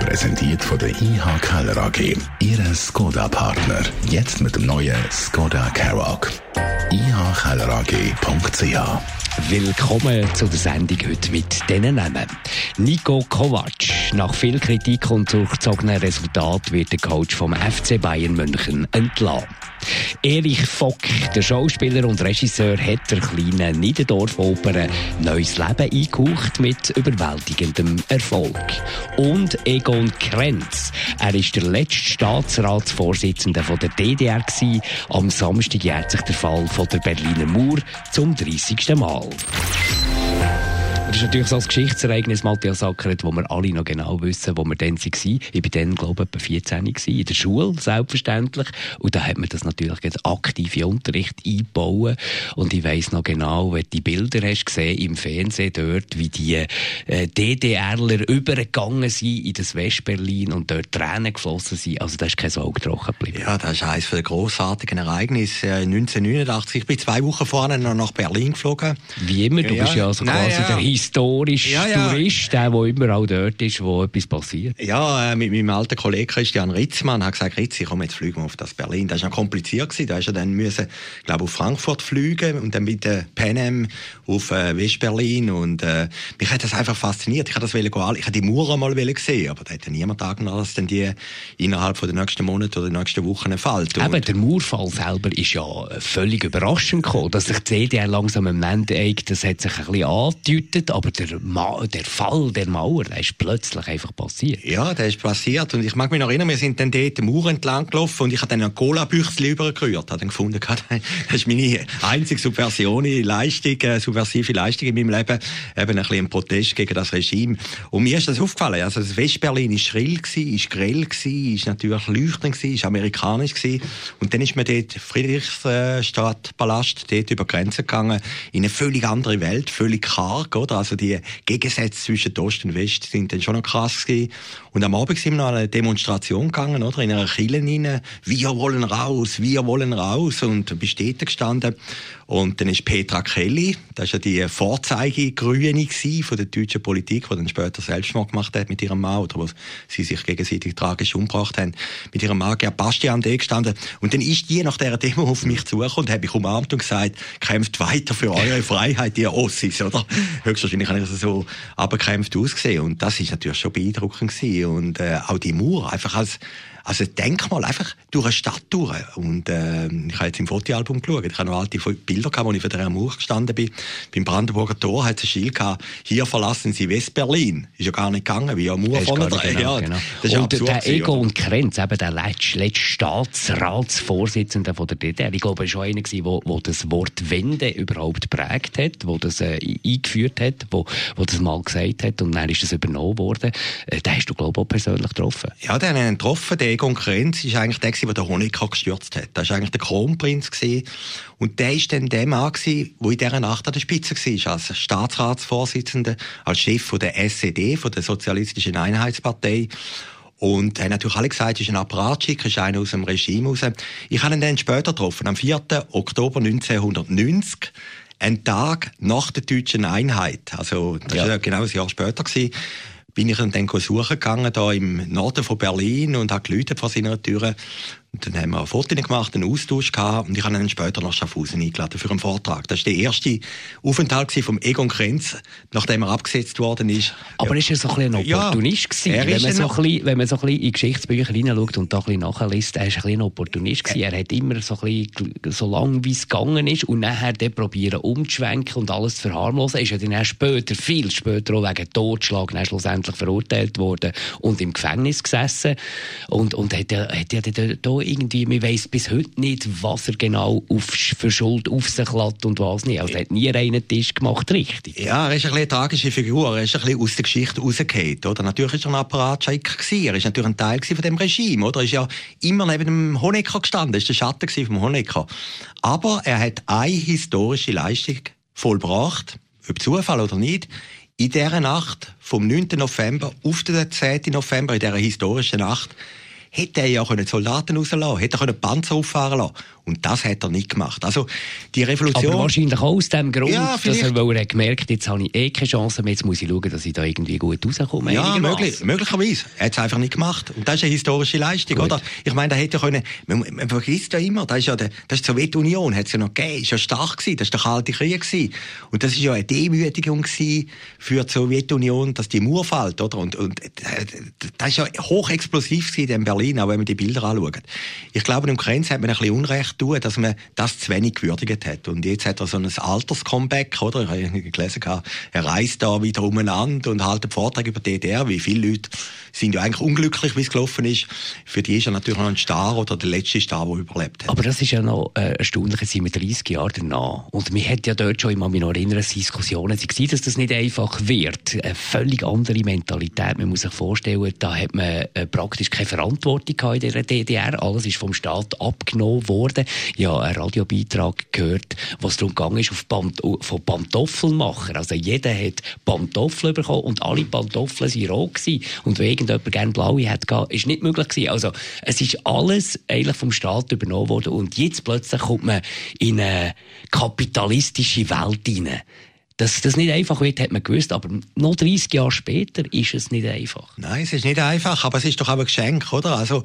Präsentiert von der IH Keller AG. Ihre Skoda-Partner. Jetzt mit dem neuen Skoda Karoq. ihkellerag.ch Willkommen zu der Sendung heute mit diesen Namen. Nico Kovac. Nach viel Kritik und durchzogenen Resultat wird der Coach vom FC Bayern München entlassen. Erich Fock, der Schauspieler und Regisseur, hat der kleinen Niederdorf-Oper neues Leben eingehaucht mit überwältigendem Erfolg. Und Egon Krenz, er ist der letzte Staatsratsvorsitzende der DDR gewesen. Am Samstag jährt sich der Fall von der Berliner Mauer zum 30. Mal. Das ist natürlich so ein Geschichtsereignis, Matthias Ackeret, wo wir alle noch genau wissen, wo wir dann waren. Ich war dann, glaube ich, etwa 14 gewesen, in der Schule, selbstverständlich. Und da hat man das natürlich als aktive Unterricht eingebaut. Und ich weiss noch genau, wenn du die Bilder hast gesehen im Fernsehen dort, wie die äh, DDRler übergegangen sind in das Westberlin und dort Tränen geflossen sind. Also da ist kein Auge trocken geblieben. Ja, das ist eines der grossartigen Ereignisse. 1989, äh, ich bin zwei Wochen vorher noch nach Berlin geflogen. Wie immer, du ja, bist ja also quasi ja. der historisch ja, ja. Tourist, der, der überall dort ist, wo etwas passiert. Ja, äh, mit meinem alten Kollegen Christian Ritzmann hat gesagt, Ritz, ich komme jetzt fliegen auf das Berlin. Das war noch kompliziert gewesen. Da ist er dann müssen, glaube auf Frankfurt fliegen und dann mit der Pan Am auf äh, Westberlin und äh, mich hat das einfach fasziniert. Ich habe das wollen, ich habe die Mauer mal sehen, aber da hat niemand angenommen, dass dann die innerhalb von den nächsten Monaten oder den nächsten Wochen fällt. Eben, der Mauerfall selber ist ja völlig überraschend gekommen, dass sich die CDR langsam im Land das hat sich ein bisschen angedeutet, aber der, Ma der Fall der Mauer, der ist plötzlich einfach passiert. Ja, der ist passiert und ich mag mich noch erinnern, wir sind dann dort die Mauer entlang gelaufen und ich habe dann ein Cola-Büchsel übergerührt, habe dann gefunden, das ist meine einzige subversive Leistung, äh, subversive Leistung in meinem Leben, eben ein bisschen ein Protest gegen das Regime. Und mir ist das aufgefallen, also das Westberlin ist schrill ist grell ist natürlich leuchtend ist amerikanisch und dann ist man dort Friedrichstadtpalast dort über Grenzen gegangen in eine völlig andere Welt, völlig karg, oder? Also die Gegensätze zwischen Ost und West sind dann schon noch krass gewesen. Und am Abend sind wir noch eine Demonstration gegangen, oder? In einer Kille rein. Wir wollen raus, wir wollen raus. Und bist dort gestanden. Und dann ist Petra Kelly, das ist ja die Vorzeigegrüne von der deutschen Politik, die dann später Selbstmord gemacht hat mit ihrem Mann, oder wo sie sich gegenseitig tragisch umgebracht haben, mit ihrem Mann Gerd Bastian da gestanden. Und dann ist die nach dieser Demo auf mich zugekommen und hat mich umarmt und gesagt, kämpft weiter für eure Freiheit, ihr Ossis, oder? Höchstwahrscheinlich habe ich so abgekämpft ausgesehen. Und das ist natürlich schon beeindruckend gewesen. Und äh, auch die Mauer, einfach als also denk mal einfach durch eine Stadt durch. Und äh, ich habe jetzt im Fotoalbum geschaut. Ich habe noch alte Bilder gehabt, wo ich vor der Mauer gestanden bin. Beim Brandenburger Tor hat es ein Schild gehabt, hier verlassen Sie Westberlin. Ist ja gar nicht gegangen, wie eine Mauer vorne dran. Genau, ja, genau. Das und absurd, der Egon Krenz, eben der letzte, letzte Staatsratsvorsitzende von der DDR, ich glaube, er war schon einer, der das Wort Wende überhaupt prägt hat, der das äh, eingeführt hat, wo, wo das mal gesagt hat und dann ist das übernommen worden. Äh, den hast du, glaube ich, auch persönlich getroffen. Ja, den haben getroffen. Der Konkurrenz ist eigentlich der, der den Honecker gestürzt hat. Das war eigentlich der Kronprinz. Gewesen. Und der war dann der Mann, der in dieser Nacht an der Spitze war, als Staatsratsvorsitzender, als Chef der SED, von der Sozialistischen Einheitspartei. Und haben natürlich alle gesagt, es ist ein Apparatschick, ist einer aus dem Regime raus. Ich habe ihn dann später getroffen, am 4. Oktober 1990 ein Tag nach der deutschen Einheit. Also, das ja. war genau ein Jahr später. Gewesen bin ich dann suchen gegangen, da im Norden von Berlin und habe geläutet vor seiner Tür. Und dann haben wir ein Foto gemacht, einen Austausch gehabt und ich habe ihn dann später nach Schaffhausen eingeladen für einen Vortrag. Das war der erste Aufenthalt vom Egon Krenz, nachdem er abgesetzt worden ist. Aber ja. ist er so ein, ein Opportunist ja, gewesen? Wenn man, so ein bisschen, wenn man so ein bisschen in Geschichtsbücher hineinschaut und da ein bisschen nachliest, er ist ein, bisschen ein Opportunist gewesen. Er hat immer so ein bisschen, so lange wie es gegangen ist und nachher dann probieren umzuschwenken und alles zu verharmlosen. Er ist ja dann später, viel später auch wegen Totschlag dann schlussendlich verurteilt worden und im Gefängnis gesessen und, und hat hat ja da irgendwie, man weiss bis heute nicht, was er genau auf, für Schuld auf sich lässt und was nicht. Also er hat nie einen Tisch gemacht, richtig. Ja, er ist ein eine tragische Figur. Er ist ein aus der Geschichte rausgefallen, oder? Natürlich ist er ein Apparatscheiker gewesen. Er ist natürlich ein Teil von dem Regime, oder? Er ist ja immer neben dem Honecker gestanden. Er ist der Schatten vom Honecker. Aber er hat eine historische Leistung vollbracht, ob Zufall oder nicht, in dieser Nacht vom 9. November auf den 10. November, in dieser historischen Nacht, hätte er ja Soldaten rauslassen hätte er Panzer auffahren lassen und das hat er nicht gemacht. Also, die Revolution... Aber wahrscheinlich auch aus dem Grund, ja, dass er, weil er gemerkt jetzt habe ich eh keine Chance mehr, jetzt muss ich schauen, dass ich da irgendwie gut rauskomme. Ja, möglich, möglicherweise. Er hat es einfach nicht gemacht. Und das ist eine historische Leistung, gut. oder? Ich meine, da hätte ja können, man, man vergisst ja immer, das ist ja der, das ist die Sowjetunion, hat es ja noch gegeben, ist ja stark gewesen, das ist der Kalte Krieg gewesen. Und das ist ja eine Demütigung gewesen für die Sowjetunion, dass die Mauer fällt, oder? Und, und äh, das ist ja hochexplosiv gewesen in Berlin, auch wenn man die Bilder anschaut. Ich glaube, im Grenz hat man ein bisschen Unrecht tun, dass man das zu wenig gewürdigt hat. Und jetzt hat er so ein Alters-Comeback, oder? Ich habe gelesen, er reist da wieder umeinander und hält einen Vortrag über die DDR. Wie viele Leute sind ja eigentlich unglücklich, wie es gelaufen ist. Für die ist er natürlich noch ein Star oder der letzte Star, der überlebt hat. Aber das ist ja noch äh, erstaunlich, sind wir 30 Jahre danach. Und wir hat ja dort schon, ich kann mich noch erinnern, Diskussionen waren, dass das nicht einfach wird. Eine völlig andere Mentalität. Man muss sich vorstellen, da hat man äh, praktisch keine Verantwortung in der DDR. Alles ist vom Staat abgenommen worden ja einen Radiobeitrag gehört, was darum ging, ist auf Pant von Pantoffelmacher. Also jeder hat Pantoffeln bekommen und alle Pantoffeln waren rot gewesen. Und wenn irgendjemand gerne blaue hat, ist nicht möglich gewesen. Also es ist alles eigentlich vom Staat übernommen worden und jetzt plötzlich kommt man in eine kapitalistische Welt hinein. Dass das nicht einfach wird, hat man gewusst, aber noch 30 Jahre später ist es nicht einfach. Nein, es ist nicht einfach, aber es ist doch auch ein Geschenk, oder? Also,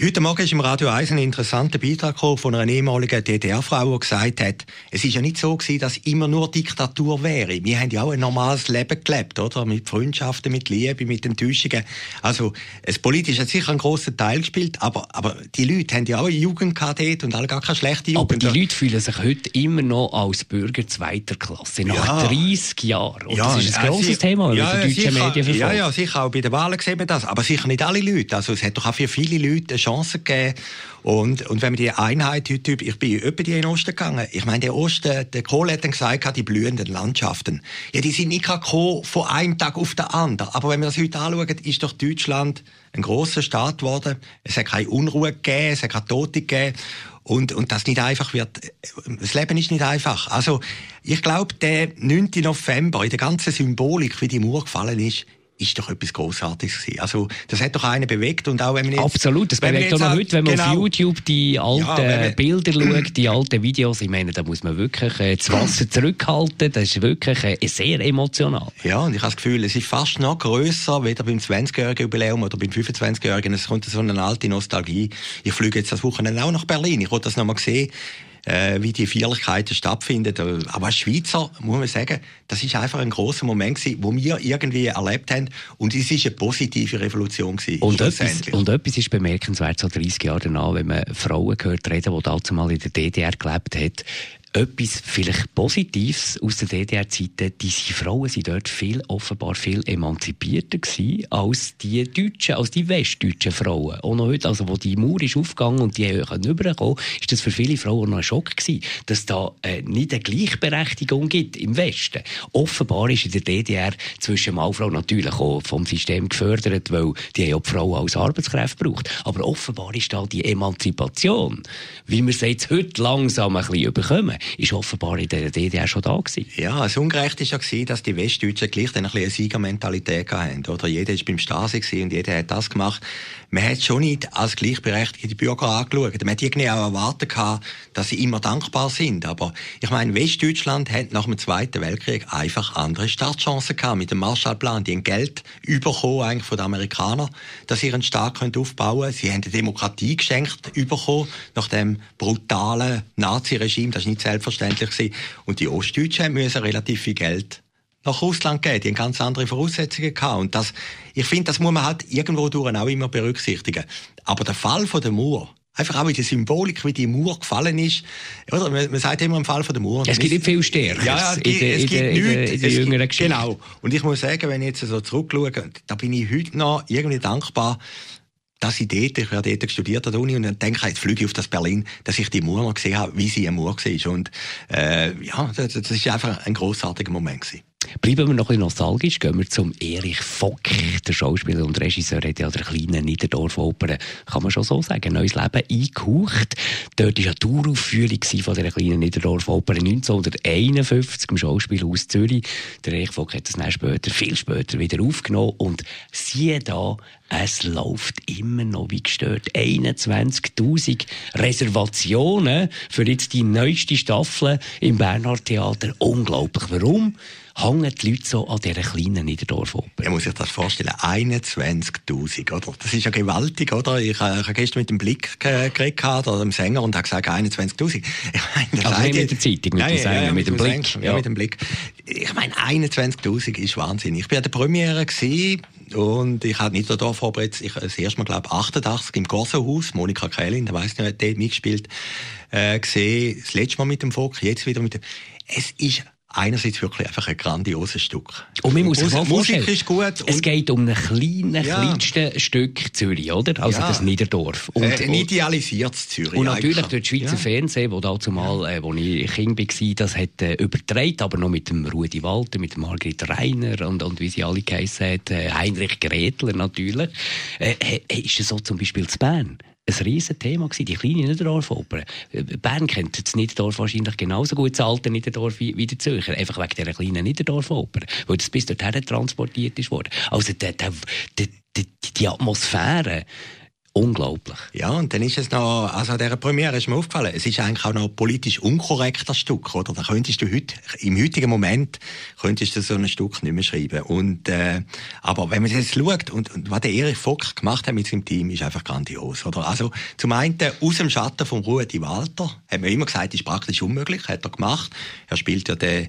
heute Morgen ist im Radio 1 ein interessanter Beitrag von einer ehemaligen DDR-Frau, die gesagt hat, es ist ja nicht so gewesen, dass immer nur Diktatur wäre. Wir haben ja auch ein normales Leben gelebt, oder? Mit Freundschaften, mit Liebe, mit Enttäuschungen. Also, das Politische hat sicher einen grossen Teil gespielt, aber, aber die Leute haben ja auch eine Jugend gehabt und alle gar keine schlechte Jugend. Aber die Leute fühlen sich heute immer noch als Bürger zweiter Klasse. Ja. 30 Jahren. Und ja, das ist ein äh, grosses Thema, ja, die deutschen sicher, Medien verfolgt. Ja, ja, sicher. Auch bei den Wahlen sehen wir das. Aber sicher nicht alle Leute. Also es hat doch auch für viele Leute eine Chance gegeben. Und, und wenn man die Einheit heute, ich bin über die in den Osten gegangen. Ich meine, der Osten, der Kohl hat dann gesagt, die blühenden Landschaften. Ja, die sind nicht gekommen von einem Tag auf den anderen. Aber wenn man das heute anschaut, ist doch Deutschland ein großer Staat geworden. Es hat keine Unruhe gegeben, es hat keine Tote gegeben. Und, und das nicht einfach wird, das Leben ist nicht einfach. Also, ich glaube, der 9. November, in der ganzen Symbolik, wie die Mauer gefallen ist, ist doch etwas Großartiges gewesen. Also, das hat doch einen bewegt und auch wenn man jetzt, Absolut, das bewegt auch noch heute, wenn man genau, auf YouTube die alten ja, Bilder schaut, die alten Videos, ich meine, da muss man wirklich äh, das Wasser zurückhalten, das ist wirklich äh, sehr emotional. Ja, und ich habe das Gefühl, es ist fast noch grösser, weder beim 20-jährigen Jubiläum oder beim 25-jährigen, es kommt so eine alte Nostalgie. Ich fliege jetzt das Wochenende auch nach Berlin, ich wollte das noch mal sehen, äh, wie die Feierlichkeiten stattfinden. Äh, aber als Schweizer muss man sagen, das ist einfach ein großer Moment gewesen, wo wir irgendwie erlebt haben und es ist eine positive Revolution gewesen. Und etwas, und etwas ist bemerkenswert, so 30 Jahre danach, wenn man Frauen gehört reden, die damals mal in der DDR gelebt haben, etwas vielleicht Positives aus der DDR-Zeiten, diese Frauen sind dort viel, offenbar viel emanzipierter gewesen als die deutschen, als die westdeutschen Frauen. Noch heute, also wo die Mauer ist aufgegangen und die können überkommen, ist das für viele Frauen noch ein Schock gewesen, dass da äh, nicht eine Gleichberechtigung gibt im Westen. Offenbar ist in der DDR zwischen Mann und Frau natürlich auch vom System gefördert, weil die haben die Frauen als Arbeitskräfte braucht. Aber offenbar ist da die Emanzipation, wie wir es jetzt heute langsam ein bisschen überkommen, ist offenbar in der DDR schon da gewesen. Ja, das Ungerechte war ja, dass die Westdeutschen gleich dann ein eine Siegermentalität hatten. Oder jeder war beim Stasi und jeder hat das gemacht. Man hat schon nicht als gleichberechtigte Bürger angeschaut. Man hat irgendwie auch erwartet, dass sie immer dankbar sind. Aber ich meine, Westdeutschland hat nach dem Zweiten Weltkrieg einfach andere Startchancen gehabt mit dem Marshallplan. Die haben Geld bekommen eigentlich von den Amerikanern, dass sie ihren Staat aufbauen können. Sie haben die Demokratie geschenkt bekommen nach dem brutalen Nazi-Regime. Das ist nicht selbstverständlich. Und die Ostdeutschen müssen relativ viel Geld nach Russland gehen. Die haben ganz andere Voraussetzungen gehabt. Und das, ich finde, das muss man halt irgendwo durch auch immer berücksichtigen. Aber der Fall von der Mauer, einfach auch in der Symbolik, wie die Mauer gefallen ist. Oder? Man, man sagt immer im Fall von der Mauer. Es gibt nicht viel Stärker ja, in, es gibt in, nichts, in der jüngeren Geschichte. Genau. Und ich muss sagen, wenn ich jetzt so zurückschaue, da bin ich heute noch irgendwie dankbar, dass ich dort, ich habe dort studiert an der Uni und dann denke ich, jetzt fliege ich auf das Berlin, dass ich die Mauer noch gesehen habe, wie sie eine Mauer war. Und äh, ja, das, das ist einfach ein großartiger Moment gewesen. Bleiben wir noch ein bisschen nostalgisch, gehen wir zum Erich Fock. Der Schauspieler und Regisseur hat ja der kleinen Niederdorf-Oper, kann man schon so sagen, neues Leben eingehaucht. Dort war eine Touraufführung von dieser kleinen Niederdorf-Oper 1951 im Schauspielhaus Zürich. Der Erich Fock hat das dann später, viel später wieder aufgenommen und siehe da, es läuft immer noch wie gestört. 21.000 Reservationen für jetzt die neueste Staffel im Bernhard Theater. Unglaublich. Warum? Hängen die Leute so an dieser kleinen Niederdorfoper. Man muss sich das vorstellen, 21'000, oder? Das ist ja gewaltig, oder? Ich, äh, ich habe gestern mit dem Blick geredet, oder dem Sänger, und habe gesagt, 21'000. Also nicht mit der Zeitung, mit ja, dem Sänger, ja, ja, mit, dem Blick. Sänger, ja. mit dem Blick. Ich meine, 21'000 ist Wahnsinn. Ich war an der Premiere gewesen, und ich habe Niederdorf aber jetzt, ich, das erste Mal, glaube 88 im Gorsenhaus, Monika Kählin, da weiss nicht, wer dort mitgespielt, äh, gesehen. Das letzte Mal mit dem Volk, jetzt wieder mit dem, es ist einerseits wirklich einfach ein grandioses Stück. Und man muss sich mal Musik ist gut. Es geht um ein kleines, ja. kleinste Stück Zürich, oder? Also ja. das Niederdorf. Und, äh, ein idealisiertes Zürich. Und natürlich durch das Schweizer ja. Fernsehen, wo dazu mal, äh, wo ich Kind war, das hat äh, übertragen, aber noch mit dem Rudi Walter, mit dem Margrit Reiner und, und wie sie alle geheissen hat, äh, Heinrich Gretler natürlich. Äh, äh, ist das so zum Beispiel zu Bern? Ein riesen Thema die kleine Niederdorf-Oper. Bern kennt das Niederdorf wahrscheinlich genauso gut, das alte Niederdorf wie, wie der Zürcher. Einfach wegen dieser kleinen Niederdorf-Oper. Weil das bis dorthin transportiert ist worden. Also, die, die, die, die Atmosphäre, Unglaublich. Ja, und dann ist es noch, also an dieser Premiere ist mir aufgefallen, es ist eigentlich auch noch politisch unkorrekter Stück, oder? Da könntest du heute, im heutigen Moment, könntest du so ein Stück nicht mehr schreiben. Und, äh, aber wenn man jetzt schaut, und, und was der Erich Fock gemacht hat mit seinem Team, ist einfach grandios, oder? Also, zum einen, aus dem Schatten von Rudi Walter, hat man immer gesagt, ist praktisch unmöglich, hat er gemacht. Er spielt ja den,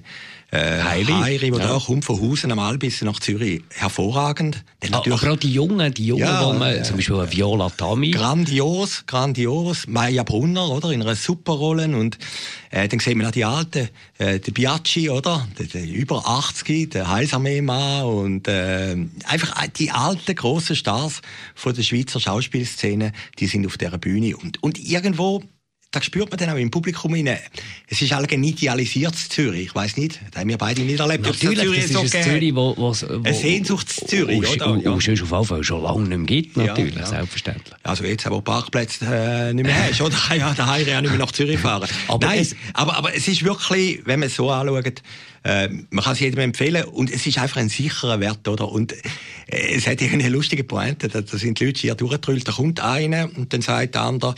äh, Heiri, Heiri der ja. kommt von Hausen am Albis nach Zürich. Hervorragend. Ah, aber gerade die Jungen, die Jungen, ja, man, ja. zum Beispiel Viola Tami. Grandios, grandios. Maya Brunner, oder? In einer Superrolle. Und, äh, dann sehen wir noch die Alten, äh, der Biaggi, oder? Der, der über 80, der Heilsarmee-Mann und, äh, einfach die alten, grossen Stars von der Schweizer Schauspielszene, die sind auf dieser Bühne. Und, und irgendwo, da spürt man dann auch im Publikum rein. Es ist halt ein idealisiertes Zürich. Ich weiss nicht, da haben wir beide nicht erlebt. Natürlich, Zürich das ist so ein Zürich, wo, wo, wo ein Sehnsuchts-Zürich, oder? Ja. Und es auf jeden Fall schon lange nicht mehr gibt, natürlich, ja, ja. selbstverständlich. Also jetzt, wo Parkplätze äh, nicht mehr hast, oder? Ja, da kann ich ja nicht mehr nach Zürich fahren. aber, Nein, es, aber, aber es ist wirklich, wenn man es so anschaut, äh, man kann es jedem empfehlen und es ist einfach ein sicherer Wert, oder? Und äh, es hat eine lustige Pointe, da, da sind die Leute hier durchgetrüllt, da kommt einer und dann sagt der andere,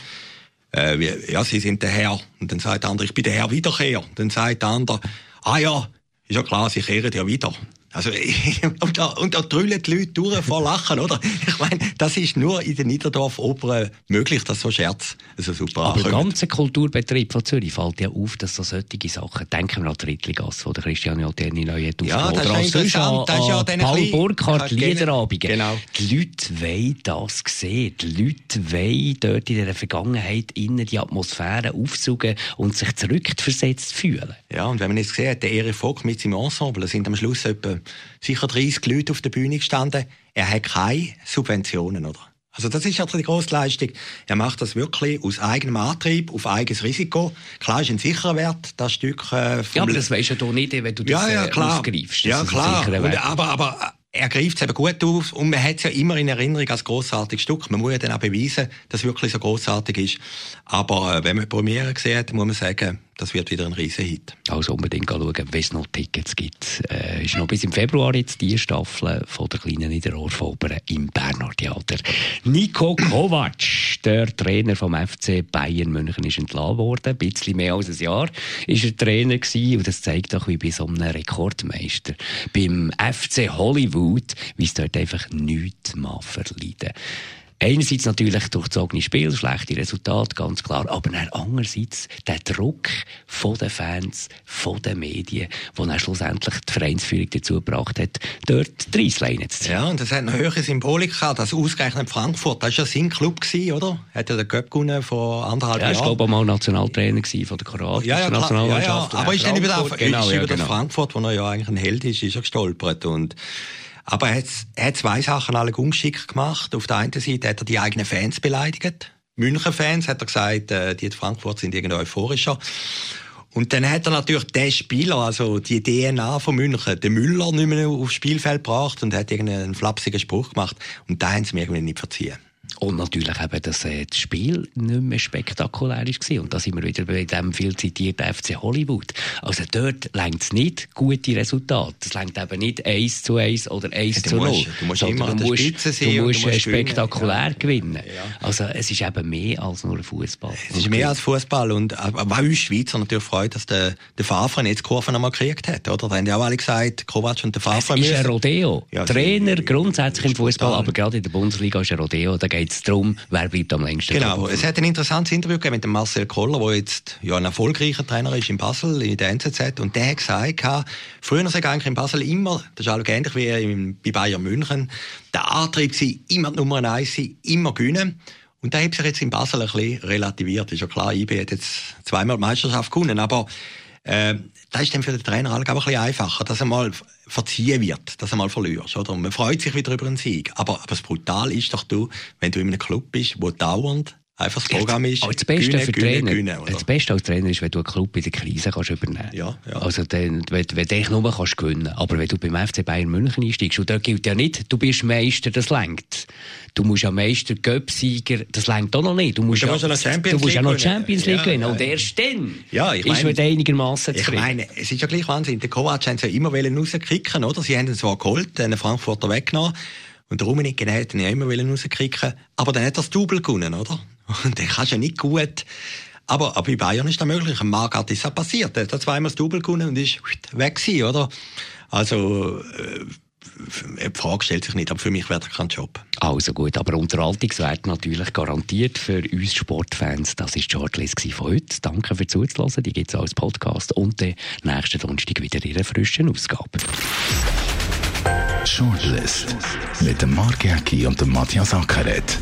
äh, wie, ja, Sie sind der Herr. Und dann sagt der andere, ich bin der Herr Wiederkehr. Und dann sagt der andere, ah ja, ist ja klar, Sie kehren ja wieder. Also, und da, und da drüllen die Leute durch vor Lachen, oder? Ich meine, das ist nur in den Niederdorf-Opern möglich, dass so Scherz so super Aber der ganze Kulturbetrieb von Zürich fällt ja auf, dass so solche Sachen, denken wir an die Rittligasse, wo der Christian Alterni neu hat Ja, das ist interessant. Das ist ja Paul Burkhardt, ja, Liederabende. Genau. Die Leute wollen das sehen. Die Leute wollen dort in der Vergangenheit innen die Atmosphäre aufsuchen und sich zurückversetzt fühlen. Ja, und wenn man jetzt sieht, der Erich Vogt mit seinem Ensemble, sind am Schluss etwa sicher 30 Leute auf der Bühne gestanden. Er hat keine Subventionen, oder? Also das ist ja die grosse Leistung. Er macht das wirklich aus eigenem Antrieb, auf eigenes Risiko. Klar ist ein sicherer Wert, das Stück. Äh, ja, aber das weisst du doch nicht, wenn du das ja, ja, äh, klar. aufgreifst. Ja, klar. Und, aber, aber er greift es eben gut auf und man hat es ja immer in Erinnerung als grossartiges Stück. Man muss ja dann auch beweisen, dass es wirklich so grossartig ist. Aber äh, wenn man Premiere gesehen hat, muss man sagen, das wird wieder ein Riesenhit. Also unbedingt schauen, wenn es noch Tickets gibt. Äh, ist noch bis im Februar jetzt die Staffel von der kleinen Niederorfoper im Berner Theater. Nico Kovac, der Trainer vom FC Bayern München, ist entlassen worden. Ein bisschen mehr als ein Jahr ist er Trainer gewesen. Und das zeigt doch, wie bei so einem Rekordmeister beim FC Hollywood, wie es dort einfach nichts mehr verleiden. Einerseits natürlich durchzogene Spiel, schlechte Resultate, ganz klar, aber dann andererseits der Druck von den Fans, von den Medien, der dann schlussendlich die Vereinsführung dazu gebracht hat, dort die Reissleine zu ziehen. Ja, und das hat eine höhere Symbolik gehabt, das ausgerechnet Frankfurt, das war ja sein Club, gewesen, oder? Hat ja den Cup gewonnen vor anderthalb Jahren. Ja, ich glaube auch mal Nationaltrainer von der kroatischen ja, ja, Nationalmannschaft. Ja, ja. Aber ist dann über, das, genau, ist ja, über genau. das Frankfurt, wo er ja eigentlich ein Held ist, ist er gestolpert und aber er hat, er hat zwei Sachen alle ungeschickt gemacht. Auf der einen Seite hat er die eigenen Fans beleidigt. München-Fans hat er gesagt, äh, die in Frankfurt sind irgendwie euphorischer. Und dann hat er natürlich den Spieler, also die DNA von München, den Müller, nicht mehr aufs Spielfeld gebracht und hat irgendeinen flapsigen Spruch gemacht. Und da haben sie mir irgendwie nicht verziehen. Und natürlich eben, dass äh, das Spiel nicht mehr spektakulär war. Und da sind wir wieder bei dem viel zitierten FC Hollywood. Also dort längt es nicht gute Resultate. Es längt eben nicht 1 zu 1 oder 1 ja, zu 0. Musst, du musst immer du musst, sein du musst, du musst spektakulär gewinnen. gewinnen. Ja. Also es ist eben mehr als nur Fußball. Es ist mehr als Fußball. Und was uns Schweizer natürlich freut, dass der, der Favre jetzt die Kurve einmal gekriegt hat. Oder? Da haben ja auch alle gesagt, Kovac und der Favre Es ist ein Rodeo. Trainer grundsätzlich im Fußball, aber gerade in der Bundesliga ist ein Rodeo. Da geht es darum, wer bleibt am längsten. Genau, es hat ein interessantes Interview gegeben mit dem Marcel Koller, der jetzt ja, ein erfolgreicher Trainer ist in Basel, in der NZZ. Und der hat gesagt, früher sei eigentlich in Basel immer, das ist auch ähnlich wie in, bei Bayern München, der Antrieb war immer die Nummer eins, immer gewinnen. Und da hat sich jetzt in Basel ein bisschen relativiert. Ist ja klar, IB hat jetzt zweimal die Meisterschaft gewonnen, aber äh, das ist dann für den Trainer halt ein bisschen einfacher, dass er mal verziehen wird, dass er mal verlierst. Oder? Man freut sich wieder über einen Sieg. Aber, aber das Brutal ist doch, du, wenn du in einem Club bist, wo dauernd einfach das Programm ist, das Beste gewinnen, für Trainer, gewinnen, das Beste als Trainer ist, wenn du einen Club in der Krise kannst übernehmen ja, ja. Also dann, wenn, wenn du nur kannst gewinnen Aber wenn du beim FC Bayern München einsteigst, und da gilt ja nicht, du bist Meister, das lenkt. Du musst ja Meister, Göpsieger, das lenkt auch noch nicht. Du musst, ja, musst ja, du musst ja noch Champions League gewinnen. Und erst dann ja, ich ist man einigermaßen. Ich meine, es ist ja gleich Wahnsinn. Der Kovac haben sie ja immer rauskicken, oder? Sie haben ihn zwar geholt, den Frankfurter weggenommen, und der Rummenigge hat ihn ja immer rauskicken, aber dann hat er das Double gewonnen, oder? Und den kannst du ja nicht gut. Aber, aber bei Bayern ist das möglich. Ein Magath ist das passiert. Er hat zweimal das Double gewonnen und ist weg gewesen, oder? Also, äh, die Frage stellt sich nicht, aber für mich wäre das kein Job. Also gut, aber Unterhaltungswert natürlich garantiert für uns Sportfans. Das ist die Shortlist von heute. Danke für Zuhören. Die gibt es als Podcast und den nächsten Donnerstag wieder in einer frischen Ausgabe. Shortlist mit dem Mark Jäcki und dem Matthias Ackeret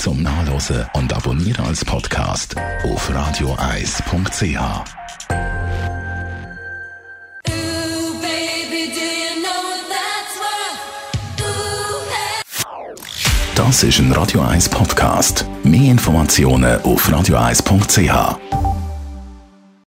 zum Nachlesen und Abonnieren als Podcast auf radioeis.ch. Das ist ein Radio 1 Podcast. Mehr Informationen auf radioeis.ch.